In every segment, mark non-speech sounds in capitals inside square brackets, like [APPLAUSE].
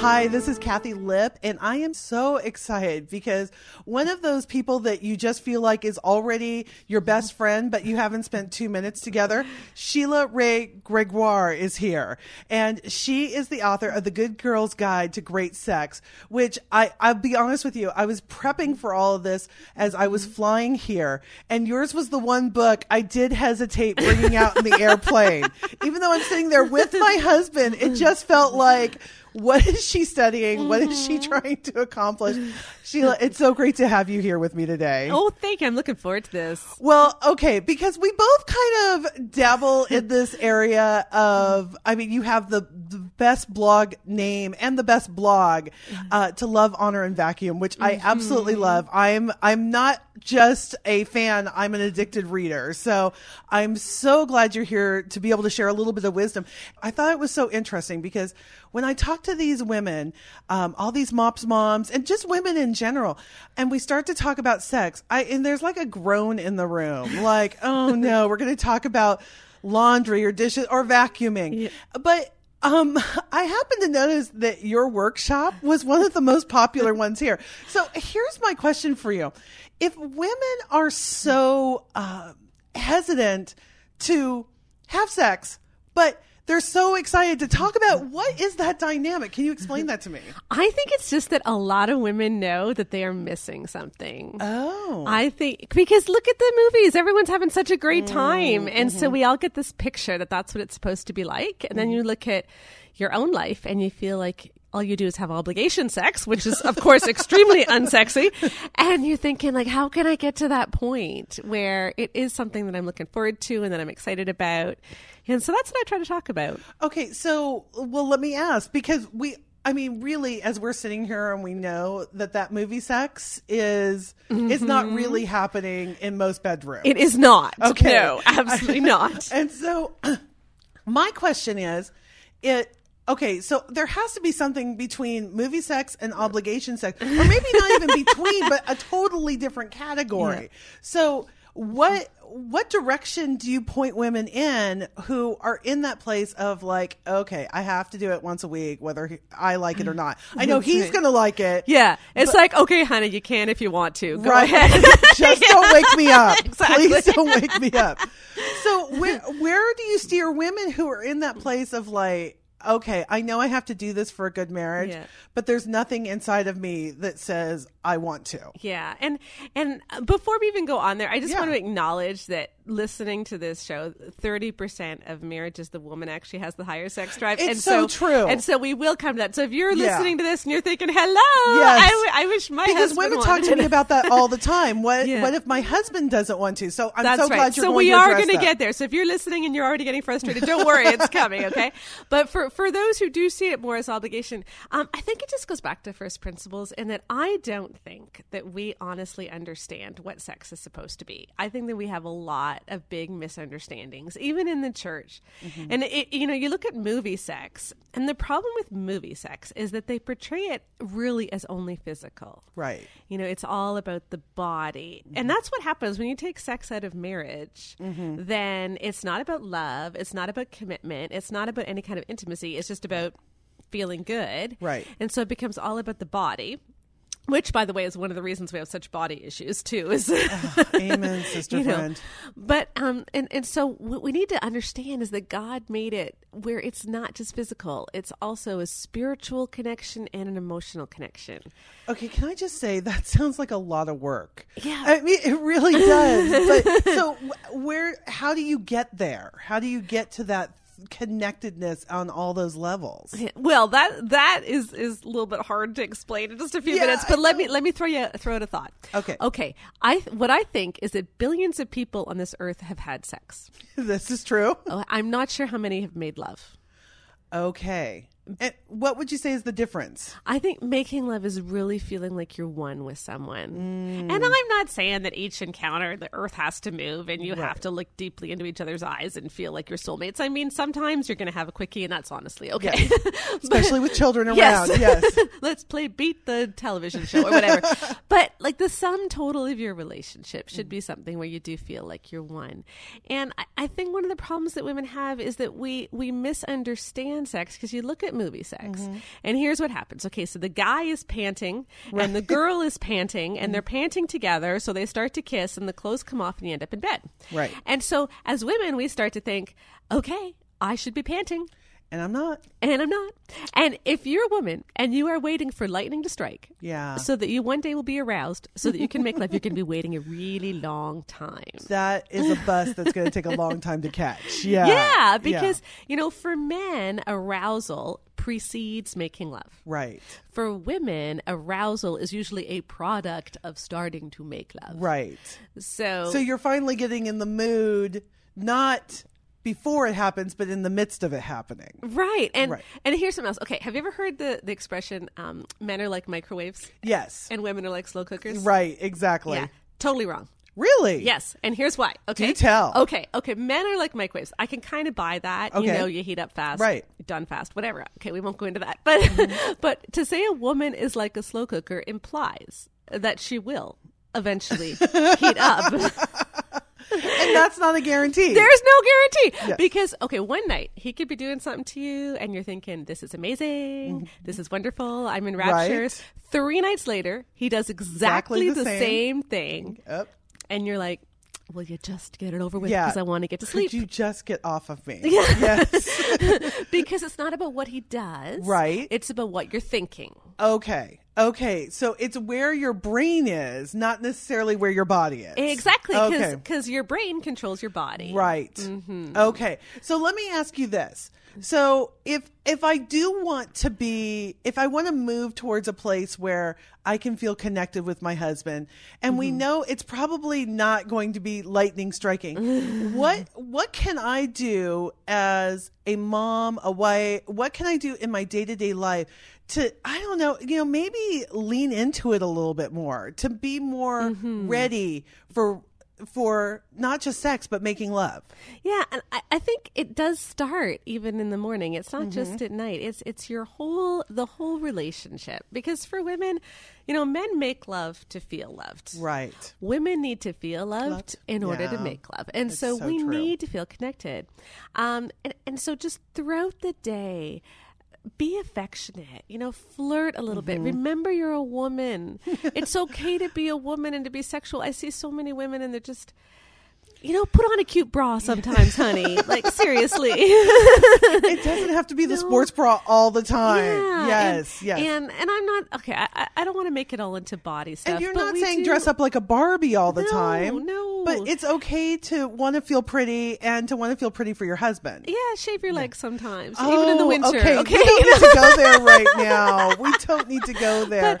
Hi, this is Kathi Lipp, and I am so excited because one of those people that you just feel like is already your best mm-hmm. friend, but you haven't spent two minutes together, Sheila Wray Gregoire is here. And she is the author of The Good Girl's Guide to Great Sex, which I, I'll be honest with you, I was prepping for all of this as I was mm-hmm. flying here, and yours was the one book I did hesitate bringing out in the [LAUGHS] airplane. Even though I'm sitting there with my husband, it just felt like, what is she studying? What is she Mm-hmm. trying to accomplish? Sheila, it's so great to have you here with me today. Oh, thank you. I'm looking forward to this. Well, okay, because we both kind of dabble in [LAUGHS] this area of, I mean, you have the, the best blog name and the best blog, uh, to love, honor, and vacuum, which I absolutely love. I'm, I'm not just a fan. I'm an addicted reader. So I'm so glad you're here to be able to share a little bit of wisdom. I thought it was so interesting because when I talk to these women, um, all these mops moms and just women in general, and we start to talk about sex, I, and there's like a groan in the room, [LAUGHS] like, oh no, we're going to talk about laundry or dishes or vacuuming. But um, I happen to notice that your workshop was one of the most popular ones here. So here's my question for you. If women are so uh, hesitant to have sex, but they're so excited to talk about what is that dynamic? Can you explain that to me? I think it's just that a lot of women know that they are missing something. Oh. I think because look at the movies. Everyone's having such a great mm, time. And so mm-hmm. we all get this picture that that's what it's supposed to be like. And then mm-hmm. you look at your own life and you feel like all you do is have obligation sex, which is of course extremely unsexy. And you're thinking like, how can I get to that point where it is something that I'm looking forward to and that I'm excited about? And so that's what I try to talk about. Okay, so well, let me ask because we, I mean, really, as we're sitting here and we know that that movie sex is is not mm-hmm. really happening in most bedrooms. It is not. Okay. No, absolutely [LAUGHS] not. and so, [CLEARS THROAT] my question is, it. Okay, so there has to be something between movie sex and obligation sex, or maybe not even between, but a totally different category. So, what what direction do you point women in who are in that place of like, okay, I have to do it once a week, whether he- I like it or not? I know he's going to like it, Yeah, it's like okay, honey, you can if you want to. Go right? ahead. [LAUGHS] Just [LAUGHS] don't wake me up. Exactly. Please don't wake me up. So where where do you steer women who are in that place of like, okay, I know I have to do this for a good marriage, Yeah. but there's nothing inside of me that says I want to. Yeah, and and before we even go on there, I just Yeah. want to acknowledge that listening to this show, thirty percent of marriages, the woman actually has the higher sex drive. It's and so true. And so we will come to that. So if you're Yeah. listening to this and you're thinking, "Hello, Yes. I, w- I wish my because women talk to me about that all the time. What [LAUGHS] Yeah. what if my husband doesn't want to? So I'm That's so right. glad you're so we are going to get there. So if you're listening and you're already getting frustrated, don't worry, it's [LAUGHS] coming. Okay. But for for those who do see it more as obligation, um, I think it just goes back to first principles, in that I don't think that we honestly understand what sex is supposed to be. I think that we have a lot of big misunderstandings, even in the church. Mm-hmm. And it, you know, you look at movie sex, and the problem with movie sex is that they portray it really as only physical. Right. You know, it's all about the body. And that's what happens when you take sex out of marriage. Then it's not about love. It's not about commitment. It's not about any kind of intimacy. It's just about feeling good. Right. And so it becomes all about the body. Which, by the way, is one of the reasons we have such body issues too. Is [LAUGHS] Amen, [LAUGHS] sister you know. friend. But um, and and so what we need to understand is that God made it where it's not just physical; it's also a spiritual connection and an emotional connection. Okay, can I just say that [LAUGHS] sounds like a lot of work? Yeah. I mean it really does. but so where? How do you get there? How do you get to that connectedness on all those levels? [LAUGHS] Well, that that is is a little bit hard to explain in just a few Yeah, minutes. But I let me let me throw you throw out a thought. Okay. Okay. I what I think is that billions of people on this earth have had sex. [LAUGHS] this is true. Oh, I'm not sure how many have made love. Okay. And what would you say is the difference? I think making love is really feeling like you're one with someone. Mm. And I'm not saying that each encounter the earth has to move and you have to look deeply into each other's eyes and feel like you're soulmates. I mean, sometimes you're going to have a quickie and that's honestly okay. [LAUGHS] Especially with children around. Yes. Yes. [LAUGHS] Let's play beat the television show or whatever. [LAUGHS] but like the sum total of your relationship should be something where you do feel like you're one. And I, I think one of the problems that women have is that we we misunderstand sex because you look at movie sex Mm-hmm. and here's what happens. Okay, so the guy is panting and the [LAUGHS] girl is panting and they're panting together, so they start to kiss and the clothes come off and you end up in bed. Right. And so as women we start to think, okay, I should be panting And I'm not. and I'm not. And if you're a woman and you are waiting for lightning to strike, Yeah. so that you one day will be aroused, so that you can make love, you're going to be waiting a really long time. That is a bus that's going to take a long [LAUGHS] time to catch. Yeah. Yeah, because you know, for men, arousal precedes making love. Right. For women, arousal is usually a product of starting to make love. Right. So, So you're finally getting in the mood, not before it happens, but in the midst of it happening. right, and Right. and here's something else. Okay, have you ever heard the the expression um, "men are like microwaves" Yes. and women are like slow cookers? right. Exactly. Yeah, totally wrong. Really? Yes, and here's why. Okay, Do tell. Okay, okay. Men are like microwaves. I can kind of buy that. Okay. You know, you heat up fast, Right. Done fast, whatever. Okay, we won't go into that. [LAUGHS] But but to say a woman is like a slow cooker implies that she will eventually [LAUGHS] heat up. [LAUGHS] [LAUGHS] And that's not a guarantee. There's no guarantee Yes. because okay, one night he could be doing something to you, and you're thinking, "This is amazing. Mm-hmm. This is wonderful. I'm in raptures." Right. Three nights later, he does exactly, Exactly the the same. same thing Yep. and you're like, "Will you just get it over with? Yeah. Because I want to get to sleep." Could you just get off of me? [LAUGHS] Yes. [LAUGHS] because it's not about what he does, Right. It's about what you're thinking. Okay. Okay. So it's where your brain is, not necessarily where your body is. Exactly, Okay. because your brain controls your body, Right. Mm-hmm. Okay. So let me ask you this. So if if I do want to be if I want to move towards a place where I can feel connected with my husband and we Mm-hmm. know it's probably not going to be lightning striking. [LAUGHS] what what can I do as a mom, a wife, what can I do in my day-to-day life to I don't know, you know, maybe lean into it a little bit more, to be more Mm-hmm. ready for for not just sex but making love. Yeah, and I, I think it does start even in the morning. It's not Mm-hmm. just at night. It's it's your whole the whole relationship. Because for women, you know, men make love to feel loved. Right. Women need to feel loved, Loved. in order to make love. And so, so we true. need to feel connected. Um, and, and so just throughout the day, be affectionate, you know, flirt a little Mm-hmm. bit. Remember you're a woman. it's okay to be a woman and to be sexual. I see so many women and they're just you know, put on a cute bra sometimes, honey. [LAUGHS] Like seriously. It doesn't have to be the sports bra all the time. Yeah, yes, and, yes. And and I'm not okay. I, I- don't want to make it all into body stuff. And you're but not saying do- dress up like a Barbie all the No, time. no. But it's okay to want to feel pretty and to want to feel pretty for your husband. Yeah, shave your legs sometimes, Oh, even in the oh, winter. Okay, Okay, we don't need to go there right [LAUGHS] now. We don't need to go there.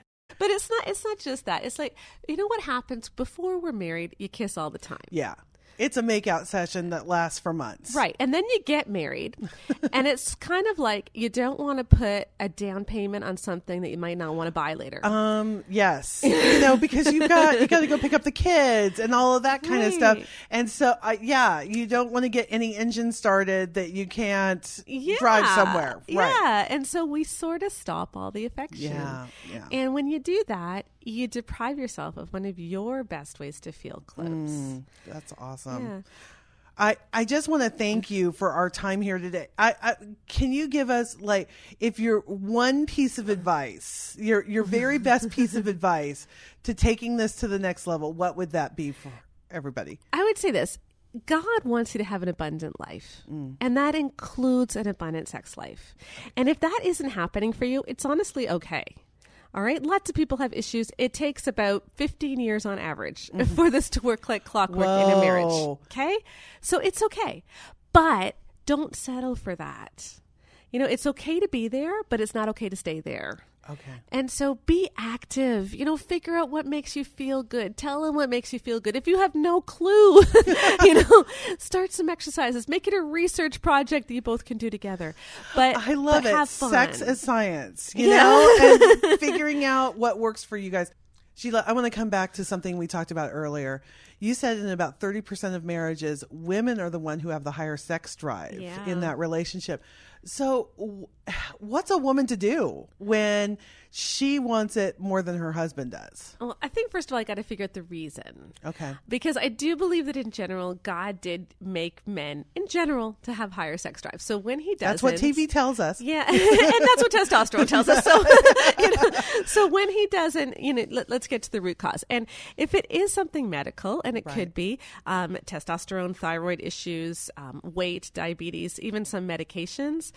But it's not. It's not just that. It's like you know what happens before we're married. You kiss all the time. Yeah. It's a makeout session that lasts for months. Right. And then you get married. [LAUGHS] and it's kind of like you don't want to put a down payment on something that you might not want to buy later. Um, yes. you know, because you've got you got to go pick up the kids and all of that kind of stuff. And so, uh, yeah, you don't want to get any engine started that you can't yeah. drive somewhere. Right. Yeah. And so we sort of stop all the affection. Yeah, yeah. And when you do that, you deprive yourself of one of your best ways to feel close. Mm, That's awesome. Yeah. I, I just want to thank you for our time here today. I, I can you give us like if your one piece of advice, your your very best piece of [LAUGHS] advice to taking this to the next level, what would that be for everybody? I would say this God wants you to have an abundant life, and that includes an abundant sex life. And if that isn't happening for you, it's honestly okay. All right. Lots of people have issues. It takes about 15 years on average [LAUGHS] for this to work like clockwork in a marriage. Okay. So it's okay. But don't settle for that. You know, it's okay to be there, but it's not okay to stay there. Okay. And so be active. You know, figure out what makes you feel good. Tell them what makes you feel good. If you have no clue, [LAUGHS] you know, start some exercises. Make it a research project that you both can do together. But I love but it. Have fun. Sex as science, you Yeah. know, [LAUGHS] and figuring out what works for you guys. Sheila, I want to come back to something we talked about earlier. You said in about 30% of marriages, women are the one who have the higher sex drive Yeah. in that relationship. So, what's a woman to do when she wants it more than her husband does? Well, I think first of all, I got to figure out the reason. Okay. Because I do believe that in general, God did make men in general to have higher sex drive. So when he does, That's what TV tells us. Yeah, [LAUGHS] and that's what testosterone tells us. So, [LAUGHS] you know, so when he doesn't, you know, let, us get to the root cause. And if it is something medical, and it could be um, testosterone, thyroid issues, um, weight, diabetes, even some medications.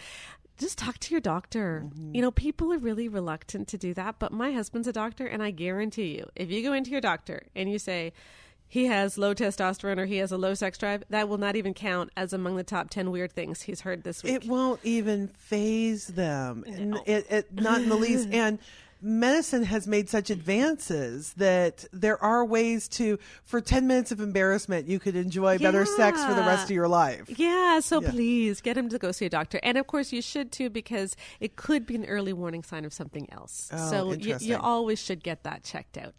Just talk to your doctor. You know, people are really reluctant to do that, but my husband's a doctor, and I guarantee you, if you go into your doctor and you say, he has low testosterone or he has a low sex drive, that will not even count as among the top 10 weird things he's heard this week. It won't even phase them. N- It, it, not in the least. [LAUGHS] And medicine has made such advances that there are ways to, for 10 minutes of embarrassment, you could enjoy better sex for the rest of your life. Yeah, so please get him to go see a doctor. And of course, you should too, because it could be an early warning sign of something else. Oh, so you, you always should get that checked out.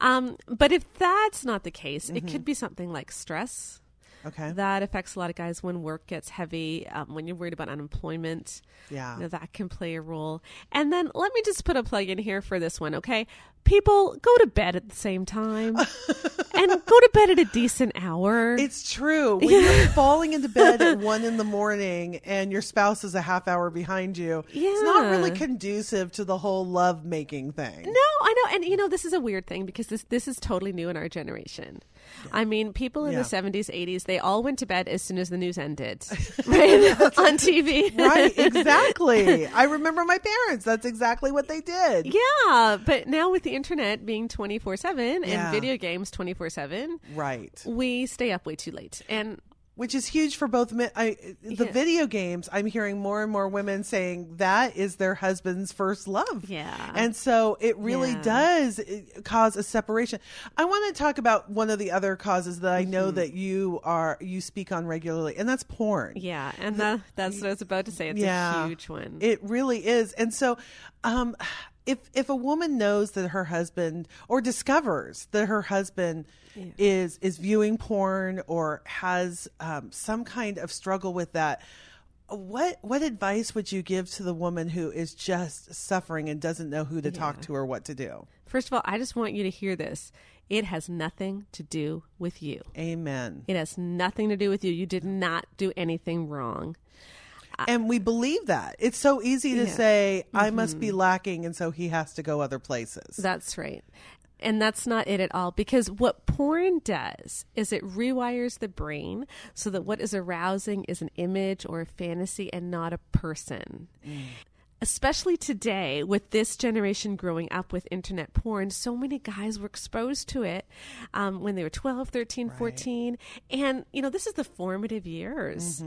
Um, but if that's not the case, it Mm-hmm. could be something like stress. Okay. That affects a lot of guys when work gets heavy, um, when you're worried about unemployment. Yeah. You know, that can play a role. And then let me just put a plug in here for this one, okay? People go to bed at the same time [LAUGHS] and go to bed at a decent hour. It's true. When you're [LAUGHS] falling into bed at one in the morning and your spouse is a half hour behind you, yeah. it's not really conducive to the whole love making thing. No, I know, and you know this is a weird thing because this this is totally new in our generation. I mean, people in Yeah. the seventies, eighties, they all went to bed as soon as the news ended, [LAUGHS] right [LAUGHS] on TV. right, exactly. [LAUGHS] I remember my parents. That's exactly what they did. Yeah, but now with the internet being twenty four seven Yeah. and video games twenty four seven, Right. we stay up way too late. And Which is huge for both men. I, the Yeah. video games, I'm hearing more and more women saying that is their husband's first love. Yeah. And so it really Yeah. does uh, cause a separation. I want to talk about one of the other causes that I Mm-hmm. know that you are, you speak on regularly, and that's porn. yeah, and that, that's what I was about to say. It's Yeah. a huge one. It really is. And so, um, if if a woman knows that her husband or discovers that her husband is is viewing porn or has um, some kind of struggle with that, what what advice would you give to the woman who is just suffering and doesn't know who to talk to or what to do? First of all, I just want you to hear this. It has nothing to do with you. Amen. It has nothing to do with you. You did not do anything wrong. And we believe that. It's so easy to Yeah. Mm-hmm. say, I must be lacking, and so he has to go other places. That's right. And that's not it at all because what porn does is it rewires the brain so that what is arousing is an image or a fantasy and not a person. Especially today, with this generation growing up with internet porn, so many guys were exposed to it um, when they were 12, 13, 14. And, you know, this is the formative years.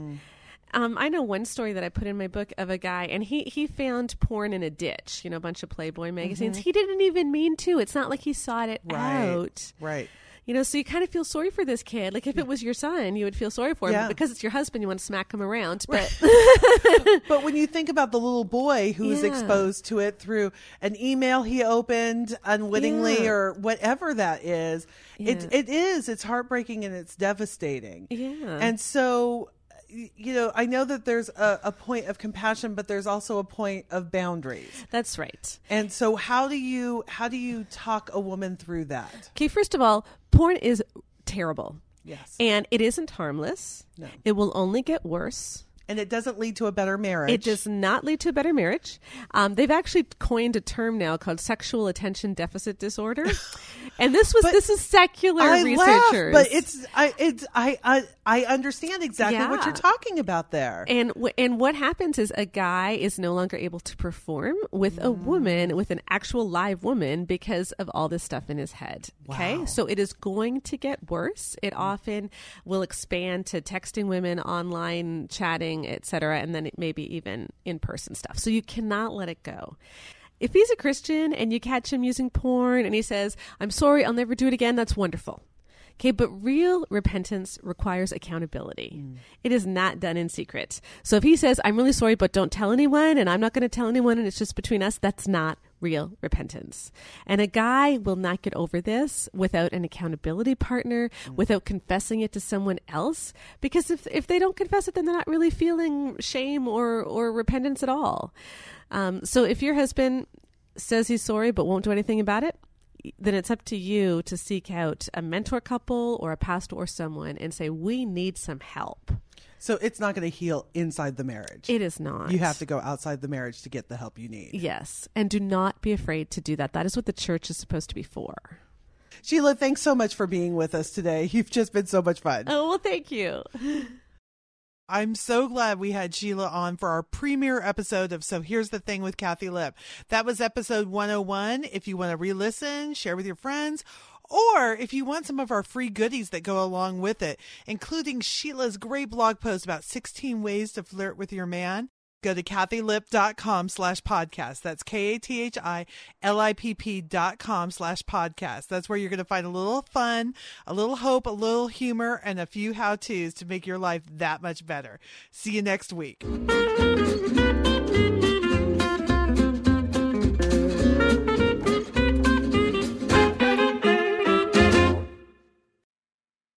Um, I know one story that I put in my book of a guy, and he he found porn in a ditch, you know, a bunch of Playboy magazines. He didn't even mean to. It's not like he sought it Right. out. Right. You know, so you kind of feel sorry for this kid. Like if it was your son, you would feel sorry for him. Yeah. But because it's your husband, you want to smack him around. But [LAUGHS] But when you think about the little boy who's Yeah. exposed to it through an email he opened unwittingly Yeah. or whatever that is, it it is. It's heartbreaking and it's devastating. Yeah. And so you know, I know that there's a, a point of compassion, but there's also a point of boundaries. that's right. And so how do you how do you talk a woman through that? Okay, first of all, porn is terrible. Yes. And it isn't harmless. No. It will only get worse. And it doesn't lead to a better marriage. It does not lead to a better marriage. Um, they've actually coined a term now called sexual attention deficit disorder, [LAUGHS] and this was this is secular I researchers. laugh, but it's I it's I I, I understand exactly what you're talking about there. and w- and what happens is a guy is no longer able to perform with a woman, with an actual live woman, because of all this stuff in his head. Okay, so it is going to get worse. It often will expand to texting women, online chatting, etc., and then it maybe even in person stuff. So you cannot let it go. If he's a Christian and you catch him using porn and he says, "I'm sorry, I'll never do it again," that's wonderful. Okay, but real repentance requires accountability. Mm. It is not done in secret. So if he says, I'm really sorry, but don't tell anyone, and I'm not going to tell anyone, and it's just between us, that's not real repentance. And a guy will not get over this without an accountability partner, without confessing it to someone else. Because if, if they don't confess it, then they're not really feeling shame or, or repentance at all. Um, so if your husband says he's sorry but won't do anything about it, then it's up to you to seek out a mentor couple or a pastor or someone and say, We need some help. So it's not going to heal inside the marriage. It is not. you have to go outside the marriage to get the help you need. Yes. And do not be afraid to do that. That is what the church is supposed to be for. Sheila, thanks so much for being with us today. [LAUGHS] You've just been so much fun. Oh, well, thank you. [LAUGHS] I'm so glad we had Sheila on for our premiere episode of So Here's the Thing with Kathi Lipp. That was episode 101. If you want to re listen, share with your friends, or if you want some of our free goodies that go along with it, including Sheila's great blog post about 16 ways to flirt with your man, go to kathilipp.com slash podcast. That's K-A-T-H-I-L-I-P-P dot com slash podcast. That's where you're going to find a little fun, a little hope, a little humor, and a few how-tos to make your life that much better. See you next week.